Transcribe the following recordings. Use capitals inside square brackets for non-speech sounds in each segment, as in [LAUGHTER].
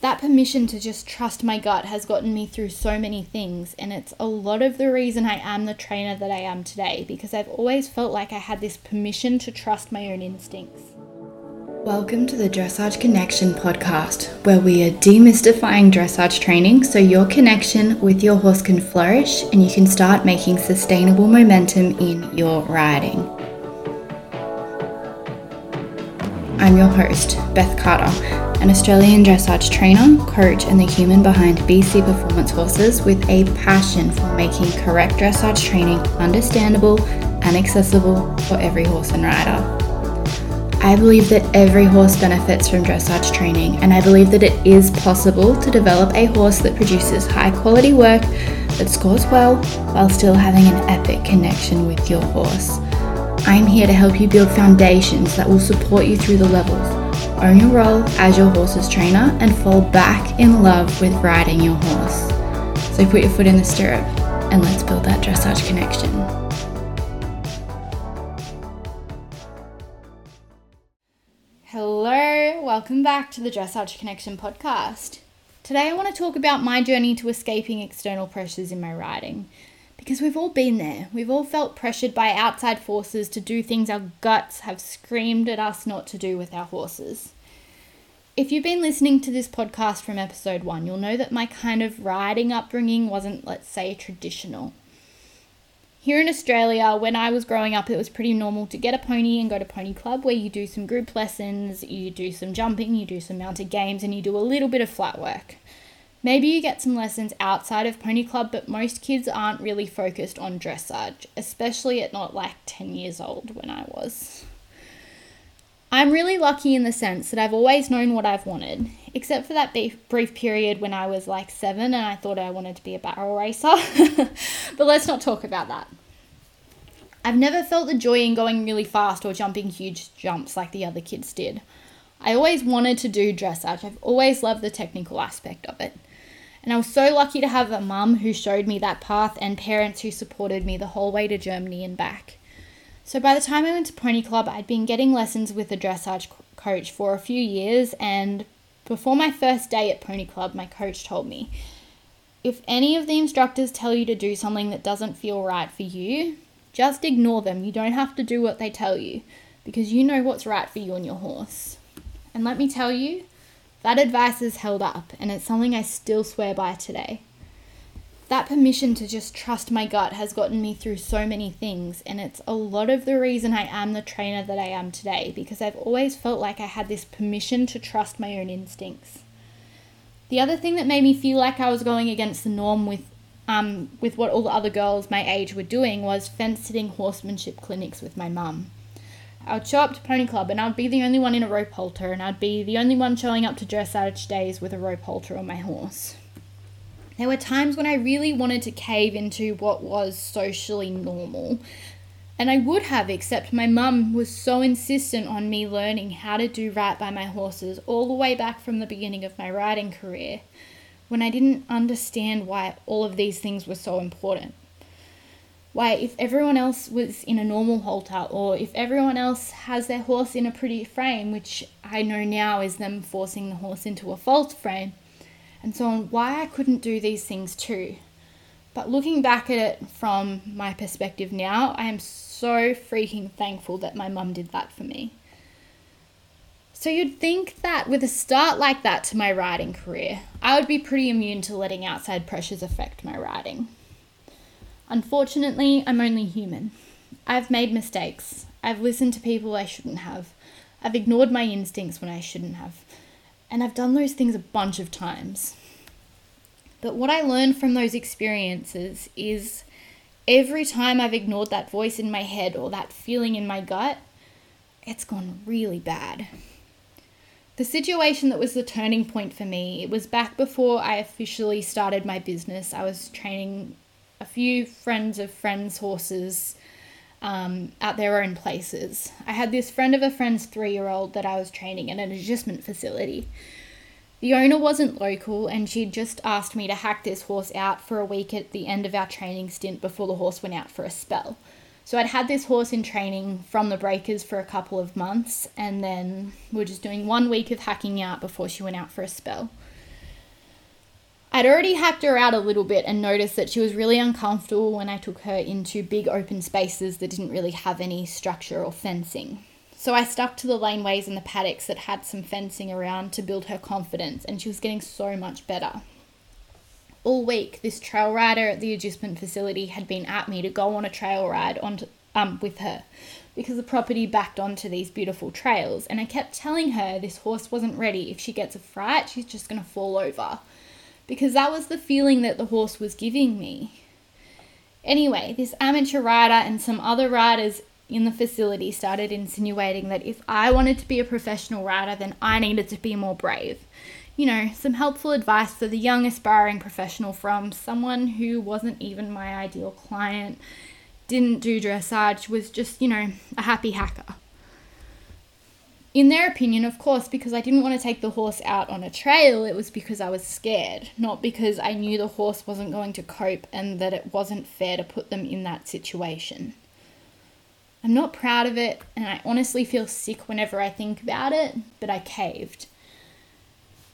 that permission to just trust my gut has gotten me through so many things. And it's a lot of the reason I am the trainer that I am today because I've always felt like I had this permission to trust my own instincts. Welcome to the Dressage Connection podcast, where we are demystifying dressage training so your connection with your horse can flourish and you can start making sustainable momentum in your riding. I'm your host, Beth Carter, an Australian dressage trainer, coach, and the human behind BC Performance Horses with a passion for making correct dressage training understandable and accessible for every horse and rider. I believe that every horse benefits from dressage training, and I believe that it is possible to develop a horse that produces high quality work that scores well while still having an epic connection with your horse. I'm here to help you build foundations that will support you through the levels, own your role as your horse's trainer, and fall back in love with riding your horse. So put your foot in the stirrup and let's build that dressage connection. Hello, welcome back to the Dressage Connection podcast. Today I want to talk about my journey to escaping external pressures in my riding because we've all been there. We've all felt pressured by outside forces to do things our guts have screamed at us not to do with our horses. If you've been listening to this podcast from episode one, you'll know that my kind of riding upbringing wasn't, let's say, traditional. Here in Australia, when I was growing up, it was pretty normal to get a pony and go to pony club where you do some group lessons, you do some jumping, you do some mounted games, and you do a little bit of flat work. Maybe you get some lessons outside of Pony Club, but most kids aren't really focused on dressage, especially at not like 10 years old when I was. I'm really lucky in the sense that I've always known what I've wanted, except for that brief period when I was like seven and I thought I wanted to be a barrel racer. [LAUGHS] but let's not talk about that. I've never felt the joy in going really fast or jumping huge jumps like the other kids did. I always wanted to do dressage, I've always loved the technical aspect of it. And I was so lucky to have a mum who showed me that path and parents who supported me the whole way to Germany and back. So by the time I went to Pony Club, I'd been getting lessons with a dressage coach for a few years. And before my first day at Pony Club, my coach told me if any of the instructors tell you to do something that doesn't feel right for you, just ignore them. You don't have to do what they tell you because you know what's right for you and your horse. And let me tell you, that advice is held up, and it's something I still swear by today. That permission to just trust my gut has gotten me through so many things, and it's a lot of the reason I am the trainer that I am today because I've always felt like I had this permission to trust my own instincts. The other thing that made me feel like I was going against the norm with um, with what all the other girls my age were doing was fence sitting horsemanship clinics with my mum. I would show up to Pony Club and I'd be the only one in a rope halter and I'd be the only one showing up to dressage days with a rope halter on my horse. There were times when I really wanted to cave into what was socially normal. And I would have, except my mum was so insistent on me learning how to do right by my horses all the way back from the beginning of my riding career, when I didn't understand why all of these things were so important. Why, if everyone else was in a normal halter, or if everyone else has their horse in a pretty frame, which I know now is them forcing the horse into a false frame, and so on, why I couldn't do these things too. But looking back at it from my perspective now, I am so freaking thankful that my mum did that for me. So you'd think that with a start like that to my riding career, I would be pretty immune to letting outside pressures affect my riding. Unfortunately, I'm only human. I've made mistakes. I've listened to people I shouldn't have. I've ignored my instincts when I shouldn't have. And I've done those things a bunch of times. But what I learned from those experiences is every time I've ignored that voice in my head or that feeling in my gut, it's gone really bad. The situation that was the turning point for me, it was back before I officially started my business. I was training a few friends of friends' horses um, at their own places. I had this friend of a friend's three year old that I was training in an agistment facility. The owner wasn't local and she'd just asked me to hack this horse out for a week at the end of our training stint before the horse went out for a spell. So I'd had this horse in training from the breakers for a couple of months and then we are just doing one week of hacking out before she went out for a spell. I'd already hacked her out a little bit and noticed that she was really uncomfortable when I took her into big open spaces that didn't really have any structure or fencing. So I stuck to the laneways and the paddocks that had some fencing around to build her confidence, and she was getting so much better. All week, this trail rider at the agistment facility had been at me to go on a trail ride um, with her because the property backed onto these beautiful trails, and I kept telling her this horse wasn't ready. If she gets a fright, she's just going to fall over because that was the feeling that the horse was giving me. Anyway, this amateur rider and some other riders in the facility started insinuating that if I wanted to be a professional rider, then I needed to be more brave. You know, some helpful advice for the young aspiring professional from someone who wasn't even my ideal client, didn't do dressage, was just, you know, a happy hacker in their opinion, of course, because I didn't want to take the horse out on a trail, it was because I was scared, not because I knew the horse wasn't going to cope and that it wasn't fair to put them in that situation. I'm not proud of it, and I honestly feel sick whenever I think about it, but I caved.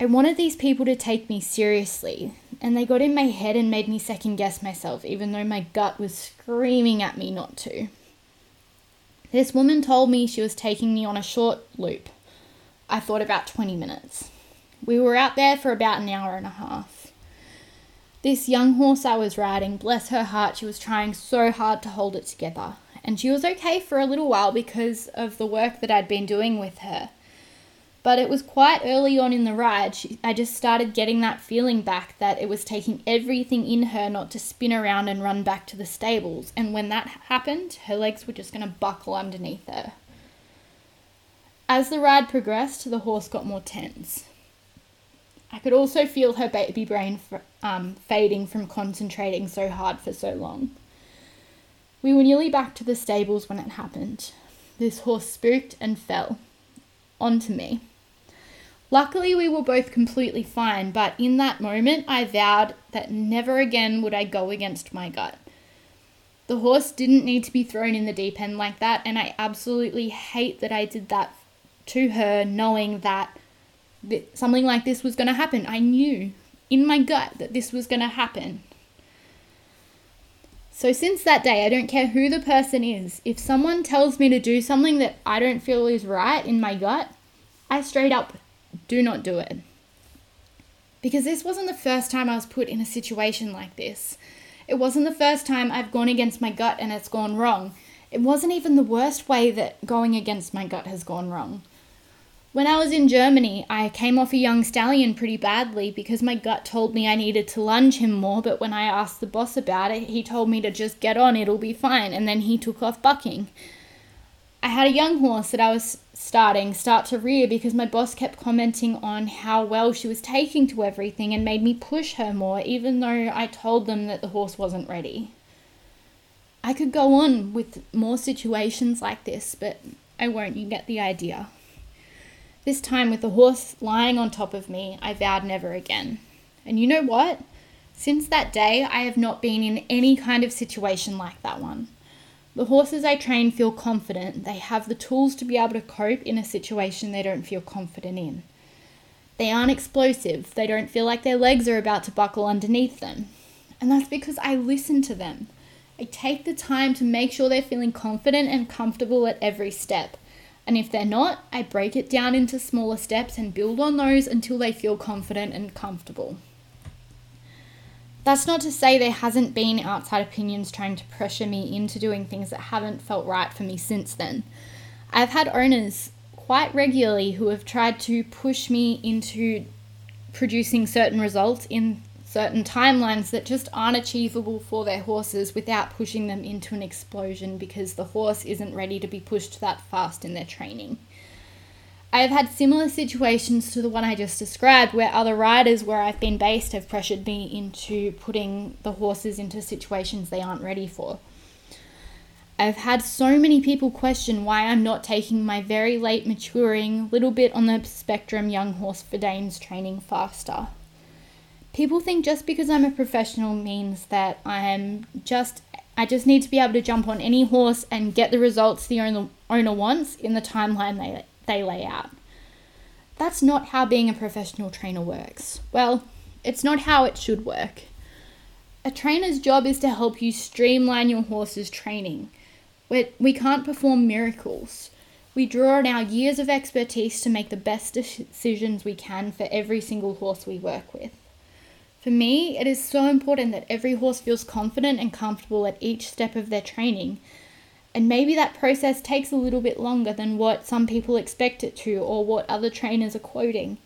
I wanted these people to take me seriously, and they got in my head and made me second guess myself, even though my gut was screaming at me not to. This woman told me she was taking me on a short loop. I thought about 20 minutes. We were out there for about an hour and a half. This young horse I was riding, bless her heart, she was trying so hard to hold it together. And she was okay for a little while because of the work that I'd been doing with her. But it was quite early on in the ride, she, I just started getting that feeling back that it was taking everything in her not to spin around and run back to the stables. And when that happened, her legs were just going to buckle underneath her. As the ride progressed, the horse got more tense. I could also feel her baby brain um, fading from concentrating so hard for so long. We were nearly back to the stables when it happened. This horse spooked and fell onto me. Luckily, we were both completely fine, but in that moment, I vowed that never again would I go against my gut. The horse didn't need to be thrown in the deep end like that, and I absolutely hate that I did that to her, knowing that something like this was going to happen. I knew in my gut that this was going to happen. So, since that day, I don't care who the person is, if someone tells me to do something that I don't feel is right in my gut, I straight up do not do it. Because this wasn't the first time I was put in a situation like this. It wasn't the first time I've gone against my gut and it's gone wrong. It wasn't even the worst way that going against my gut has gone wrong. When I was in Germany, I came off a young stallion pretty badly because my gut told me I needed to lunge him more, but when I asked the boss about it, he told me to just get on, it'll be fine, and then he took off bucking. I had a young horse that I was starting start to rear because my boss kept commenting on how well she was taking to everything and made me push her more, even though I told them that the horse wasn't ready. I could go on with more situations like this, but I won't, you get the idea. This time, with the horse lying on top of me, I vowed never again. And you know what? Since that day, I have not been in any kind of situation like that one. The horses I train feel confident. They have the tools to be able to cope in a situation they don't feel confident in. They aren't explosive. They don't feel like their legs are about to buckle underneath them. And that's because I listen to them. I take the time to make sure they're feeling confident and comfortable at every step. And if they're not, I break it down into smaller steps and build on those until they feel confident and comfortable. That's not to say there hasn't been outside opinions trying to pressure me into doing things that haven't felt right for me since then. I've had owners quite regularly who have tried to push me into producing certain results in certain timelines that just aren't achievable for their horses without pushing them into an explosion because the horse isn't ready to be pushed that fast in their training. I have had similar situations to the one I just described where other riders where I've been based have pressured me into putting the horses into situations they aren't ready for. I've had so many people question why I'm not taking my very late maturing, little bit on the spectrum young horse for Dames training faster. People think just because I'm a professional means that I'm just I just need to be able to jump on any horse and get the results the owner, owner wants in the timeline they they lay out. That's not how being a professional trainer works. Well, It's not how it should work. A trainer's job is to help you streamline your horse's training. We can't perform miracles. We draw on our years of expertise to make the best decisions we can for every single horse we work with. For me, it is so important that every horse feels confident and comfortable at each step of their training. And maybe that process takes a little bit longer than what some people expect it to or what other trainers are quoting.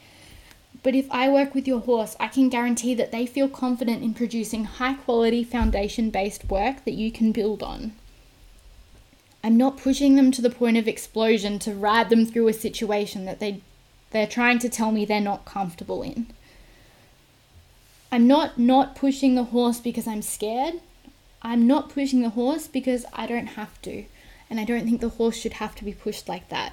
But if I work with your horse, I can guarantee that they feel confident in producing high quality foundation based work that you can build on. I'm not pushing them to the point of explosion to ride them through a situation that they they're trying to tell me they're not comfortable in. I'm not not pushing the horse because I'm scared. I'm not pushing the horse because I don't have to. And I don't think the horse should have to be pushed like that.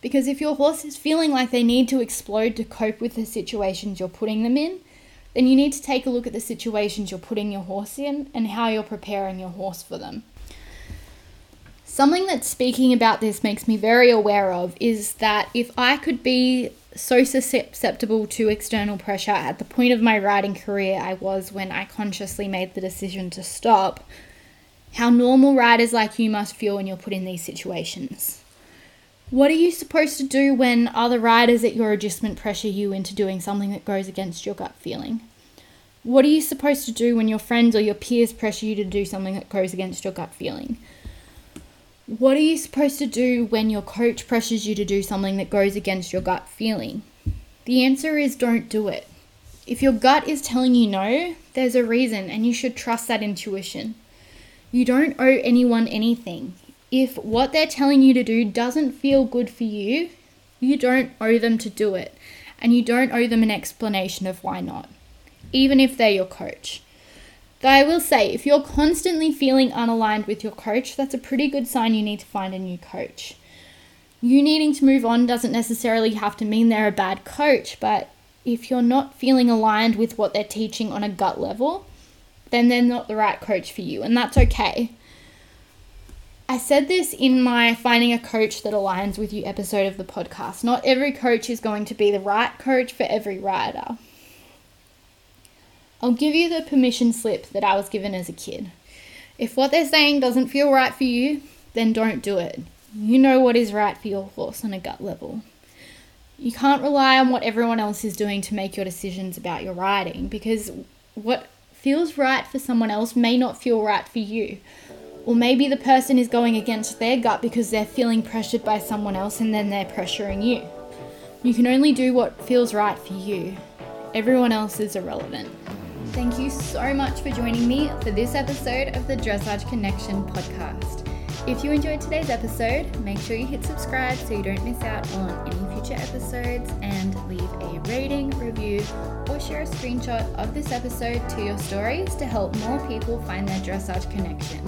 Because if your horse is feeling like they need to explode to cope with the situations you're putting them in, then you need to take a look at the situations you're putting your horse in and how you're preparing your horse for them. Something that speaking about this makes me very aware of is that if I could be so susceptible to external pressure at the point of my riding career I was when I consciously made the decision to stop, how normal riders like you must feel when you're put in these situations. What are you supposed to do when other riders at your agistment pressure you into doing something that goes against your gut feeling? What are you supposed to do when your friends or your peers pressure you to do something that goes against your gut feeling? What are you supposed to do when your coach pressures you to do something that goes against your gut feeling? The answer is don't do it. If your gut is telling you no, there's a reason and you should trust that intuition. You don't owe anyone anything. If what they're telling you to do doesn't feel good for you, you don't owe them to do it. And you don't owe them an explanation of why not, even if they're your coach. Though I will say, if you're constantly feeling unaligned with your coach, that's a pretty good sign you need to find a new coach. You needing to move on doesn't necessarily have to mean they're a bad coach, but if you're not feeling aligned with what they're teaching on a gut level, then they're not the right coach for you, and that's okay. I said this in my Finding a Coach That Aligns with You episode of the podcast. Not every coach is going to be the right coach for every rider. I'll give you the permission slip that I was given as a kid. If what they're saying doesn't feel right for you, then don't do it. You know what is right for your horse on a gut level. You can't rely on what everyone else is doing to make your decisions about your riding because what feels right for someone else may not feel right for you. Or maybe the person is going against their gut because they're feeling pressured by someone else and then they're pressuring you. You can only do what feels right for you. Everyone else is irrelevant. Thank you so much for joining me for this episode of the Dressage Connection podcast. If you enjoyed today's episode, make sure you hit subscribe so you don't miss out on any future episodes and leave a rating, review, or share a screenshot of this episode to your stories to help more people find their dressage connection.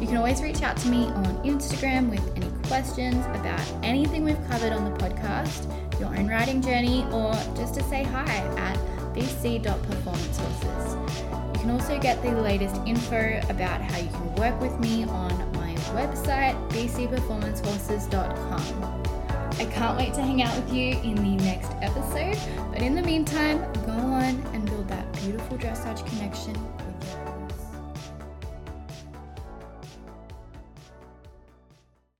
You can always reach out to me on Instagram with any questions about anything we've covered on the podcast, your own writing journey, or just to say hi at bc.performancehorses. You can also get the latest info about how you can work with me on my website, bcperformancehorses.com. I can't wait to hang out with you in the next episode, but in the meantime, go on and build that beautiful dressage connection